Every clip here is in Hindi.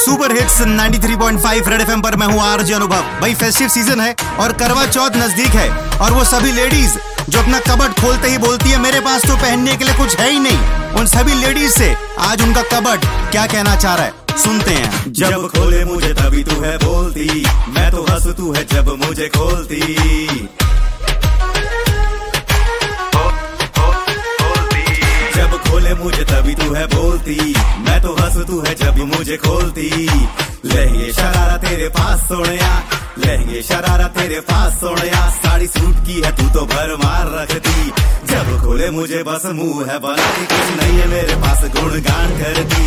सुपर हिट्स 93.5 रेड एफएम पर मैं हूँ आरजे अनुभव। भाई फेस्टिव सीज़न है और करवा चौथ नज़दीक है और वो सभी लेडीज़ जो अपना कबट खोलते ही बोलती है, मेरे पास तो पहनने के लिए कुछ है ही नहीं। उन सभी लेडीज़ से आज उनका कबट क्या कहना चाह रहा है? सुनते हैं। जब खोले मुझे तभी तू है बोलती, मैं तो हंस, तू है जब मुझे खोलती। खोले मुझे तभी तू है बोलती। मैं तो हंस, तू है जब मुझे खोलती। लहंगे शरारा तेरे पास सोनिया लहंगे शरारा तेरे पास सोनिया साड़ी सूट की है, तू तो भर मार रखती। जब खोले मुझे बस मुँह है, बनाती कुछ नहीं है, मेरे पास गुणगान करती।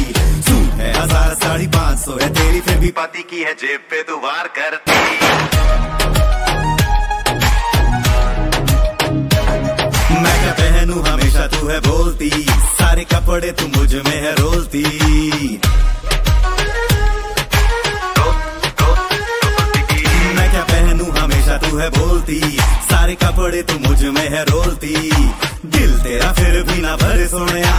सूट है हज़ार, साड़ी पाँच सौ है, तेरी फिर भी पति की है जेब पे तू वार करती। मैं क्या पहनू, हमेशा तू है बोलती। सारे कपड़े तू मुझमें है रोलती मैं क्या पहनू हमेशा तू है बोलती। सारे कपड़े तू मुझमें है रोलती दिल तेरा फिर भी ना भरे सोनिया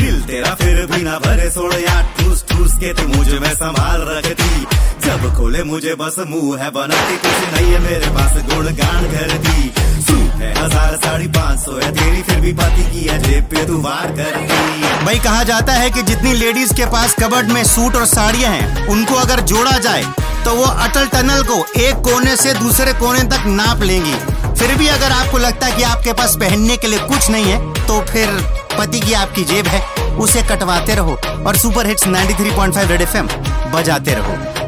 दिल तेरा फिर भी ना भरे सोनिया ठूस ठूस के तू मुझमें संभाल रखती। जब खोले मुझे बस मुँह है बनाती। कुछ नहीं है मेरे पास गुणगान करती। सूट है हज़ार साड़ी पाँच सौ है तेरी फिर भी पति की पे, तू वार करती भाई, कहा जाता है कि जितनी लेडीज़ के पास कबर्ड में सूट और साड़ियाँ हैं, उनको अगर जोड़ा जाए तो वो अटल टनल को एक कोने से दूसरे कोने तक नाप लेंगी। फिर भी अगर आपको लगता है कि आपके पास पहनने के लिए कुछ नहीं है तो फिर पति की आपकी जेब है, उसे कटवाते रहो और सुपर हिट्स 93.5 रेड एफएम बजाते रहो।